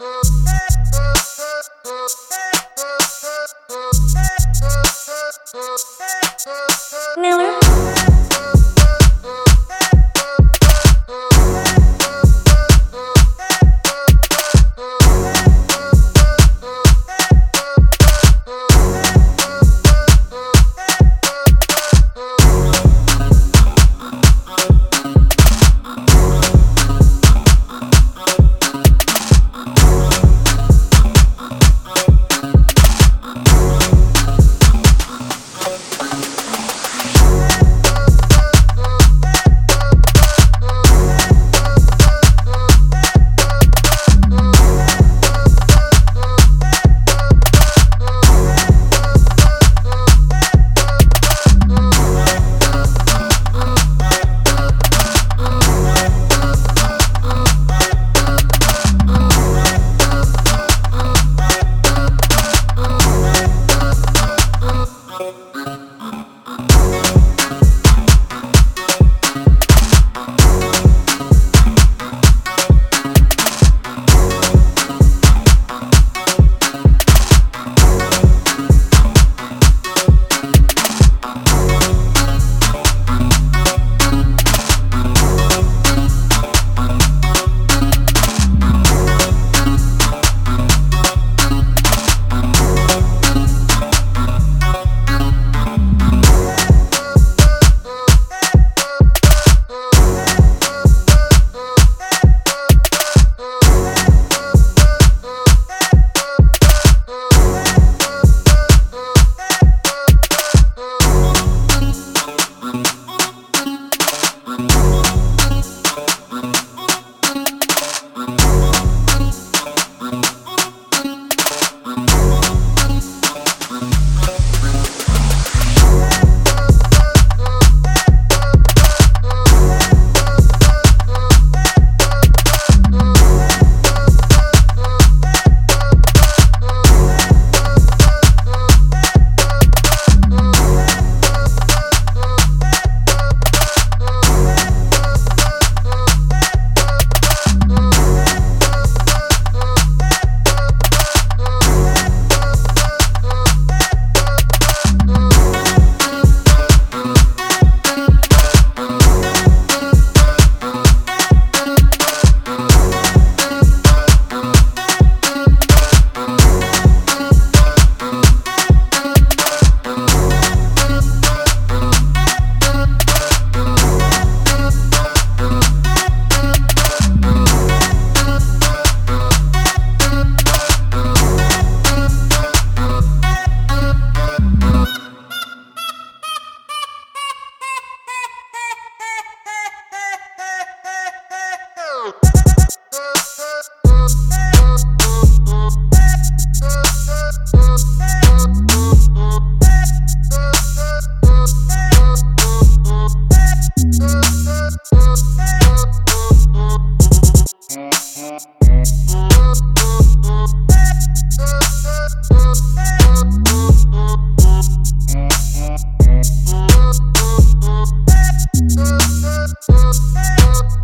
Miller. Hey.